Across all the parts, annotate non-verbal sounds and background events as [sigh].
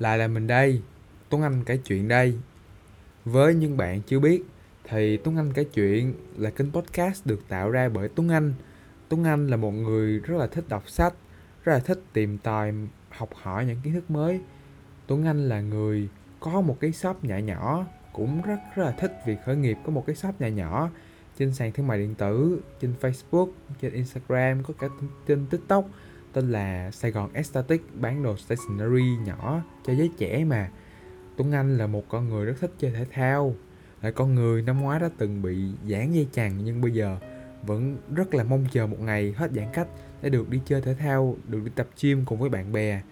Lại là mình đây, Tuấn Anh kể chuyện đây. Với những bạn chưa biết thì Tuấn Anh kể chuyện là kênh podcast được tạo ra bởi Tuấn Anh. Tuấn Anh là một người rất là thích đọc sách, rất là thích tìm tòi học hỏi những kiến thức mới. Tuấn Anh là người có một cái shop nhỏ nhỏ cũng rất rất là thích việc khởi nghiệp có một cái shop nhỏ nhỏ trên sàn thương mại điện tử, trên Facebook, trên Instagram, có cả trên TikTok tên là Sài Gòn Aesthetic bán đồ stationery nhỏ cho giới trẻ mà Tuấn Anh là một con người rất thích chơi thể thao là con người năm ngoái đã từng bị giãn dây chằng nhưng bây giờ vẫn rất là mong chờ một ngày hết giãn cách để được đi chơi thể thao, được đi tập gym cùng với bạn bè.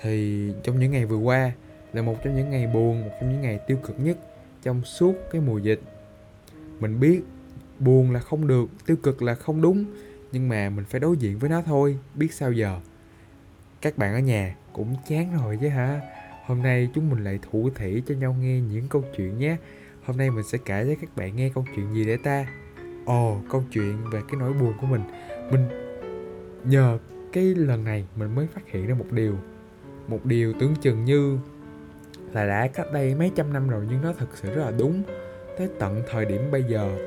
Thì trong những ngày vừa qua là một trong những ngày buồn, một trong những ngày tiêu cực nhất trong suốt cái mùa dịch. Mình biết buồn là không được, tiêu cực là không đúng nhưng mà mình phải đối diện với nó thôi, biết sao giờ. Các bạn ở nhà cũng chán rồi chứ hả? Hôm nay chúng mình lại thủ thỉ cho nhau nghe những câu chuyện nhé. Hôm nay mình sẽ kể cho các bạn nghe câu chuyện gì để ta? Ồ, câu chuyện về cái nỗi buồn của mình. Mình nhờ cái lần này mình mới phát hiện ra một điều. Một điều tưởng chừng như là đã cách đây mấy trăm năm rồi nhưng nó thực sự rất là đúng. Tới tận thời điểm bây giờ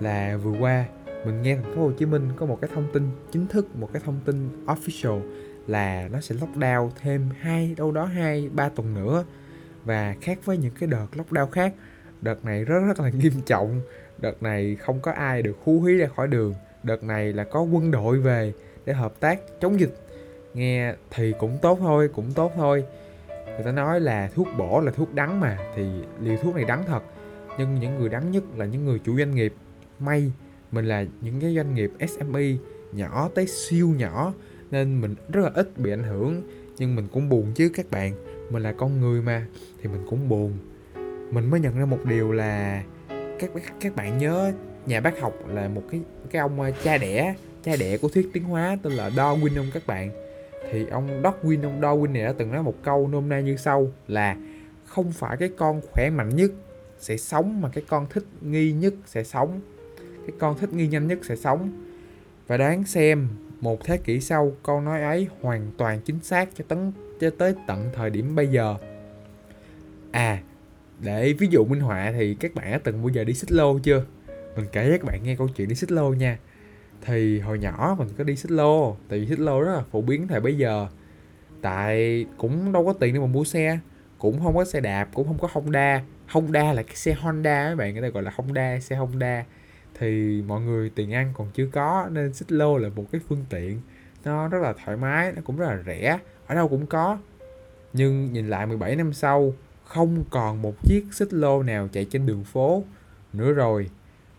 là vừa qua mình nghe thành phố Hồ Chí Minh có một cái thông tin chính thức, một cái thông tin official là nó sẽ lockdown thêm hai, đâu đó hai, ba tuần nữa. Và khác với những cái đợt lockdown khác, đợt này rất rất là [laughs] nghiêm trọng. Đợt này không có ai được hú hí ra khỏi đường. Đợt này là có quân đội về để hợp tác chống dịch. Nghe thì cũng tốt thôi, cũng tốt thôi. Người ta nói là thuốc bổ là thuốc đắng mà, thì liều thuốc này đắng thật. Nhưng những người đắng nhất là những người chủ doanh nghiệp. May mình là những cái doanh nghiệp SME nhỏ tới siêu nhỏ, nên mình rất là ít bị ảnh hưởng. Nhưng mình cũng buồn chứ các bạn. Mình là con người mà, thì mình cũng buồn. Mình mới nhận ra một điều là các các bạn nhớ nhà bác học là một cái cái ông à, cha đẻ cha đẻ của thuyết tiến hóa tên là Darwin ông các bạn? Thì ông Darwin ông Darwin này đã từng nói một câu nôm na như sau là không phải cái con khỏe mạnh nhất sẽ sống mà cái con thích nghi nhất sẽ sống cái con thích nghi nhanh nhất sẽ sống. Và đáng xem, một thế kỷ sau, câu nói ấy hoàn toàn chính xác cho tấn cho tới tận thời điểm bây giờ. À để ví dụ minh họa thì các bạn đã từng bao giờ đi xích lô chưa? Mình kể cho các bạn nghe câu chuyện đi xích lô nha. Thì hồi nhỏ mình có đi xích lô, tại vì xích lô rất là phổ biến thời bây giờ. Tại cũng đâu có tiền để mà mua xe, cũng không có xe đạp, cũng không có Honda. Honda là cái xe Honda các bạn, người ta gọi là Honda, xe Honda thì mọi người tiền ăn còn chưa có, nên xích lô là một cái phương tiện nó rất là thoải mái, nó cũng rất là rẻ, ở đâu cũng có. Nhưng nhìn lại 17 năm sau, không còn một chiếc xích lô nào chạy trên đường phố nữa rồi.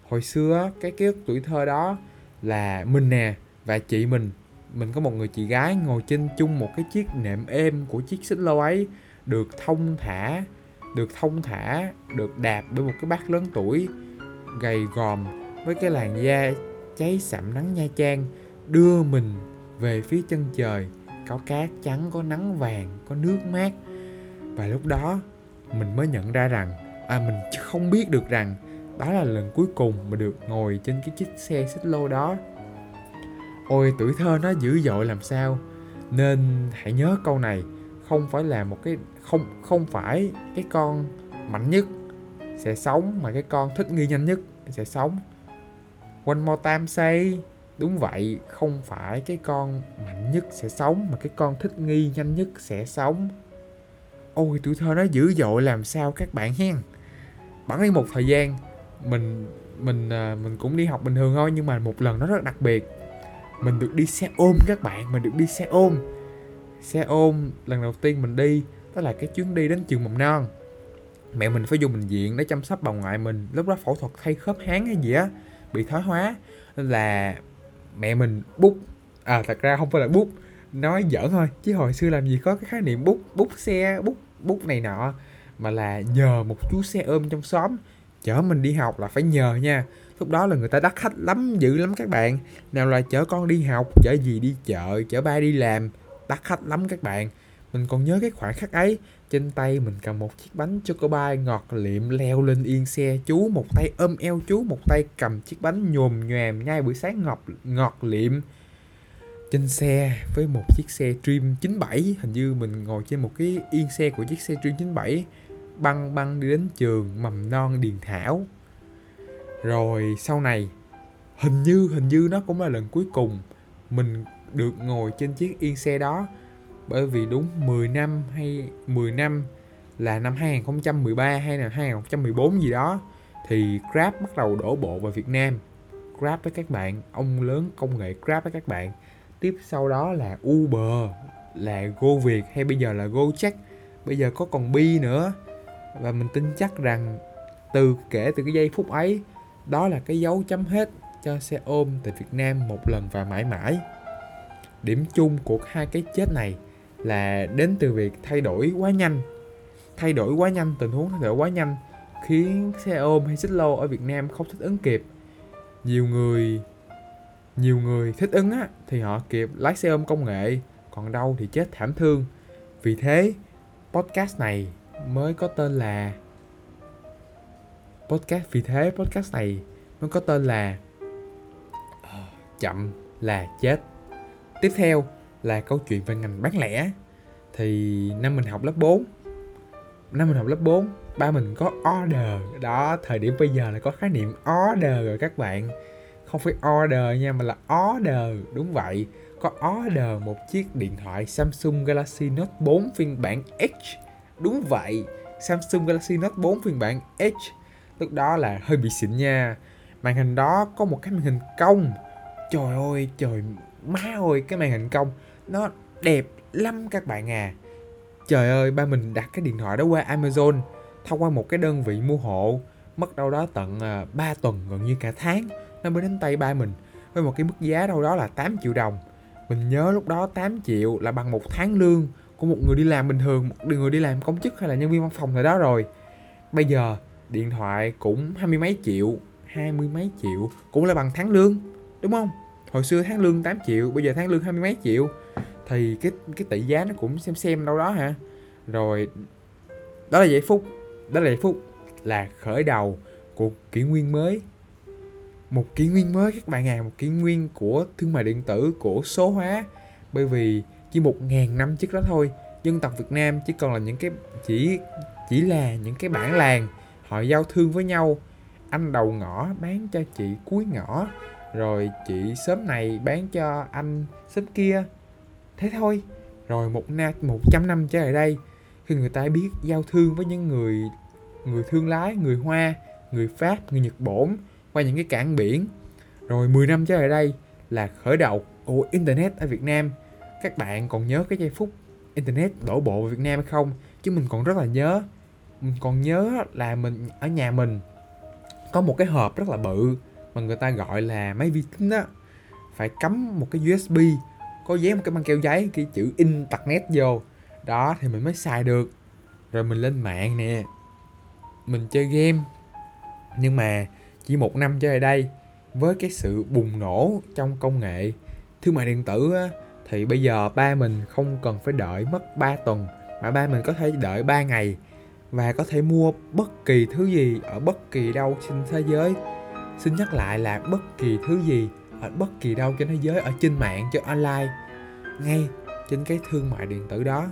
Hồi xưa cái ký ức tuổi thơ đó là mình nè và chị mình mình có một người chị gái ngồi trên chung một cái chiếc nệm êm của chiếc xích lô ấy, được thông thả, được thông thả, được đạp bởi một cái bác lớn tuổi, gầy gòm với cái làn da cháy sạm nắng Nha Trang, đưa mình về phía chân trời. Có cát trắng, có nắng vàng, có nước mát. Và lúc đó, mình mới nhận ra rằng à mình không biết được rằng đó là lần cuối cùng mà được ngồi trên cái chiếc xe xích lô đó. Ôi, tuổi thơ nó dữ dội làm sao? Nên hãy nhớ câu này, không phải là một cái, không không phải cái con mạnh nhất sẽ sống mà cái con thích nghi nhanh nhất sẽ sống. One more time say Đúng vậy, không phải cái con mạnh nhất sẽ sống mà cái con thích nghi nhanh nhất sẽ sống. Ôi tuổi thơ nó dữ dội làm sao các bạn hen. Bẵng đi một thời gian mình mình à, mình cũng đi học bình thường thôi nhưng mà một lần nó rất đặc biệt. Mình được đi xe ôm các bạn, mình được đi xe ôm. Xe ôm lần đầu tiên mình đi đó là cái chuyến đi đến trường mầm non. Mẹ mình phải vô bệnh viện để chăm sóc bà ngoại mình, lúc đó phẫu thuật thay khớp háng hay gì á bị thoái hóa là mẹ mình bút. À thật ra không phải là bút nói giỡn thôi. Chứ hồi xưa làm gì có cái khái niệm bút bút xe, bút bút này nọ, mà là nhờ một chú xe ôm trong xóm chở mình đi học là phải nhờ nha. Lúc đó là người ta đắt khách lắm, dữ lắm các bạn. Nào là chở con đi học, chở gì đi chợ, chở ba đi làm, đắt khách lắm các bạn. Mình còn nhớ cái khoảnh khắc ấy trên tay mình cầm một chiếc bánh chocobai ngọt liệm leo lên yên xe. Chú một tay ôm eo chú, một tay cầm chiếc bánh nhồm nhòm ngay buổi sáng ngọt ngọt liệm. Trên xe với một chiếc xe Dream 97 hình như mình ngồi trên một cái yên xe của chiếc xe Dream 97 băng băng đi đến trường, mầm non Điền Thảo. Rồi sau này, hình như hình như nó cũng là lần cuối cùng mình được ngồi trên chiếc yên xe đó bởi vì đúng 10 năm hay 10 năm là năm 2013 hay là 2014 gì đó, thì Grab bắt đầu đổ bộ vào Việt Nam. Grab với các bạn, ông lớn công nghệ Grab với các bạn. Tiếp sau đó là Uber, là Go Việt hay bây giờ là Go Check bây giờ có còn Bi nữa. Và mình tin chắc rằng từ kể từ cái giây phút ấy, đó là cái dấu chấm hết cho xe ôm tại Việt Nam một lần và mãi mãi. Điểm chung của hai cái chết này là đến từ việc thay đổi quá nhanh. Thay đổi quá nhanh, tình huống thay đổi quá nhanh, khiến xe ôm hay xích lô ở Việt Nam không thích ứng kịp. Nhiều người nhiều người thích ứng á, thì họ kịp lái xe ôm công nghệ, còn đâu thì chết thảm thương. Vì thế, podcast này mới có tên là podcast, vì thế podcast này mới có tên là ờ, chậm là chết. Tiếp theo là câu chuyện về ngành bán lẻ. Thì năm mình học lớp 4 năm mình học lớp 4 ba mình có order. Đó, thời điểm bây giờ là có khái niệm order rồi các bạn. Không phải order nha, mà là order. Đúng vậy, có order một chiếc điện thoại Samsung Galaxy Note 4 phiên bản H đúng vậy, Samsung Galaxy Note 4 phiên bản H lúc đó là hơi bị xịn nha. Màn hình đó có một cái màn hình cong. Trời ơi, trời, má ơi, cái màn hình cong nó đẹp lắm các bạn à. Trời ơi, ba mình đặt cái điện thoại đó qua Amazon, thông qua một cái đơn vị mua hộ, mất đâu đó tận à, 3 tuần gần như cả tháng, nó mới đến tay ba mình, với một cái mức giá đâu đó là 8 triệu đồng. Mình nhớ lúc đó 8 triệu là bằng một tháng lương của một người đi làm bình thường, một người đi làm công chức hay là nhân viên văn phòng rồi đó rồi. Bây giờ, điện thoại cũng hai mươi mấy triệu, hai mươi mấy triệu cũng là bằng tháng lương, đúng không? Hồi xưa tháng lương 8 triệu, bây giờ tháng lương hai mươi mấy triệu thì cái cái tỷ giá nó cũng xem xem đâu đó hả? Rồi, đó là giây phút, đó là giây phút là khởi đầu của kỷ nguyên mới. Một kỷ nguyên mới, các bạn à một kỷ nguyên của thương mại điện tử, của số hóa. Bởi vì chỉ một ngàn năm trước đó thôi, dân tộc Việt Nam chỉ còn là những cái, chỉ chỉ là những cái bản làng, họ giao thương với nhau. Anh đầu ngõ bán cho chị cuối ngõ, rồi chị sớm này bán cho anh sớm kia thế thôi. Rồi một na, một trăm năm trở lại đây, khi người ta biết giao thương với những người người thương lái, người hoa, người pháp, người nhật bổn qua những cái cảng biển. Rồi 10 năm trở lại đây là khởi đầu của internet ở việt nam. Các bạn còn nhớ cái giây phút internet đổ bộ vào việt nam hay không? Chứ mình còn rất là nhớ. Mình còn nhớ là mình ở nhà mình có một cái hộp rất là bự mà người ta gọi là máy vi tính đó phải cắm một cái USB có dán một cái băng keo giấy cái chữ in tật nét vô. Đó thì mình mới xài được. Rồi mình lên mạng nè. Mình chơi game. Nhưng mà chỉ một năm trở lại đây với cái sự bùng nổ trong công nghệ thương mại điện tử á, thì bây giờ ba mình không cần phải đợi mất 3 tuần mà ba mình có thể đợi 3 ngày và có thể mua bất kỳ thứ gì ở bất kỳ đâu trên thế giới. Xin nhắc lại là bất kỳ thứ gì ở bất kỳ đâu trên thế giới, ở trên mạng, trên online, ngay trên cái thương mại điện tử đó.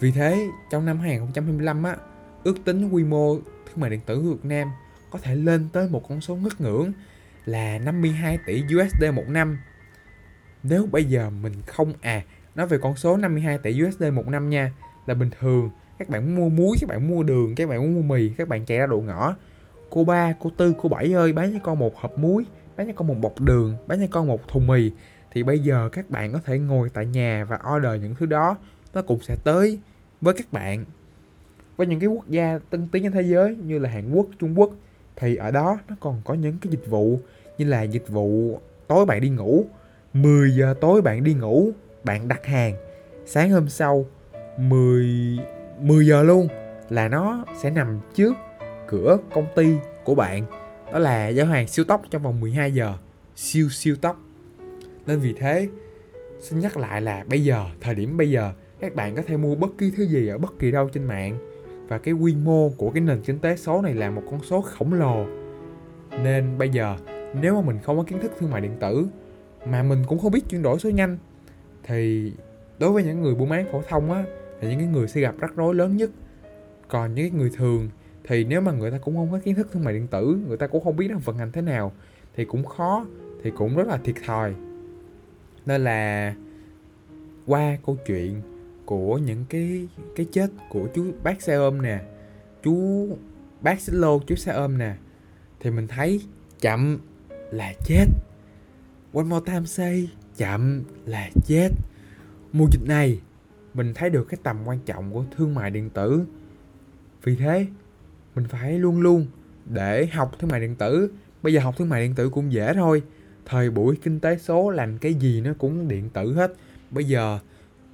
Vì thế, trong năm 2025 á, ước tính quy mô thương mại điện tử của Việt Nam có thể lên tới một con số ngất ngưỡng là 52 tỷ USD một năm. Nếu bây giờ mình không à nói về con số 52 tỷ USD một năm nha, là bình thường, các bạn muốn mua muối, các bạn mua đường, các bạn muốn mua mì, các bạn chạy ra độ ngõ. Cô ba, cô tư, cô bảy ơi, bán cho con một hộp muối bán cho con một bọc đường bán cho con một thùng mì. Thì bây giờ các bạn có thể ngồi tại nhà và order những thứ đó. Nó cũng sẽ tới với các bạn. Với những cái quốc gia tân tiến trên thế giới như là Hàn Quốc, Trung Quốc thì ở đó nó còn có những cái dịch vụ như là dịch vụ tối bạn đi ngủ. 10 giờ tối bạn đi ngủ bạn đặt hàng. Sáng hôm sau 10 10 giờ luôn là nó sẽ nằm trước cửa công ty của bạn đó là giao hàng siêu tốc trong vòng 12 giờ. Siêu siêu tốc. Nên vì thế, xin nhắc lại là bây giờ, thời điểm bây giờ, các bạn có thể mua bất kỳ thứ gì ở bất kỳ đâu trên mạng. Và cái quy mô của cái nền kinh tế số này là một con số khổng lồ. Nên bây giờ, nếu mà mình không có kiến thức thương mại điện tử, mà mình cũng không biết chuyển đổi số nhanh, thì đối với những người buôn bán phổ thông á, là những cái người sẽ gặp rắc rối lớn nhất. Còn những cái người thường thì nếu mà người ta cũng không có kiến thức thương mại điện tử, người ta cũng không biết nó vận hành thế nào, thì cũng khó, thì cũng rất là thiệt thòi. Nên là qua câu chuyện của những cái cái chết của chú bác xe ôm nè, chú bác xích lô, chú xe ôm nè, thì mình thấy chậm là chết. One more time say, chậm là chết. Mùa dịch này, mình thấy được cái tầm quan trọng của thương mại điện tử. Vì thế mình phải luôn luôn để học thương mại điện tử. Bây giờ học thương mại điện tử cũng dễ thôi. Thời buổi kinh tế số làm cái gì nó cũng điện tử hết. Bây giờ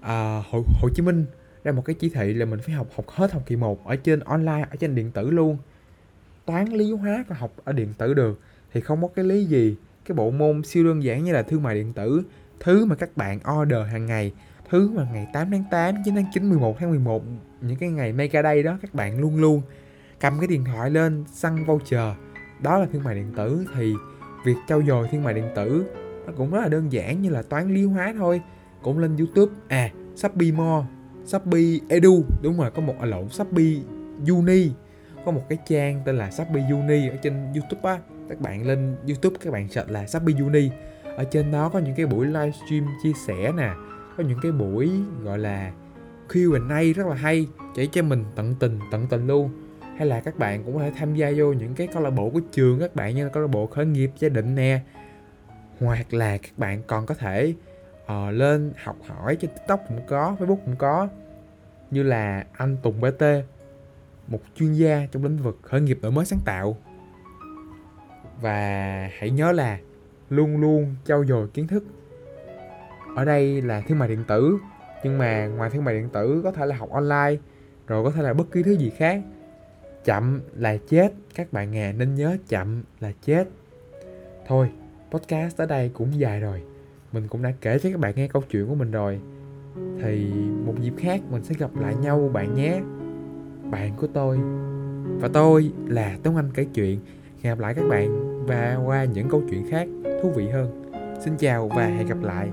à, Hồ, Hồ Chí Minh ra một cái chỉ thị là mình phải học học hết học kỳ 1 ở trên online ở trên điện tử luôn. Toán lý hóa có học ở điện tử được thì không có cái lý gì. Cái bộ môn siêu đơn giản như là thương mại điện tử thứ mà các bạn order hàng ngày thứ mà ngày 8 tháng 8, 9 tháng 9, 11 tháng 11 những cái ngày mega day đó các bạn luôn luôn cầm cái điện thoại lên săn voucher. Đó là thương mại điện tử thì việc trau dồi thương mại điện tử nó cũng rất là đơn giản như là toán lý hóa thôi. Cũng lên youtube à shopee more shopee edu đúng rồi có một à, lộn shopee uni. Có một cái trang tên là shopee uni ở trên youtube á. Các bạn lên youtube các bạn search là shopee uni. Ở trên đó có những cái buổi livestream chia sẻ nè có những cái buổi gọi là Q&A rất là hay chỉ cho mình tận tình tận tình luôn hay là các bạn cũng có thể tham gia vô những cái câu lạc bộ của trường các bạn như là câu lạc bộ khởi nghiệp gia đình nè. Hoặc là các bạn còn có thể uh, lên học hỏi trên tiktok cũng có facebook cũng có. Như là anh tùng bt một chuyên gia trong lĩnh vực khởi nghiệp đổi mới sáng tạo. Và hãy nhớ là luôn luôn trau dồi kiến thức. Ở đây là thương mại điện tử nhưng mà ngoài thương mại điện tử có thể là học online rồi có thể là bất kỳ thứ gì khác chậm là chết. Các bạn nghe, nên nhớ chậm là chết. Thôi, podcast ở đây cũng dài rồi. Mình cũng đã kể cho các bạn nghe câu chuyện của mình rồi. Thì một dịp khác mình sẽ gặp lại nhau bạn nhé. Bạn của tôi và tôi là Tuấn Anh kể chuyện. Gặp lại các bạn và qua những câu chuyện khác thú vị hơn. Xin chào và hẹn gặp lại.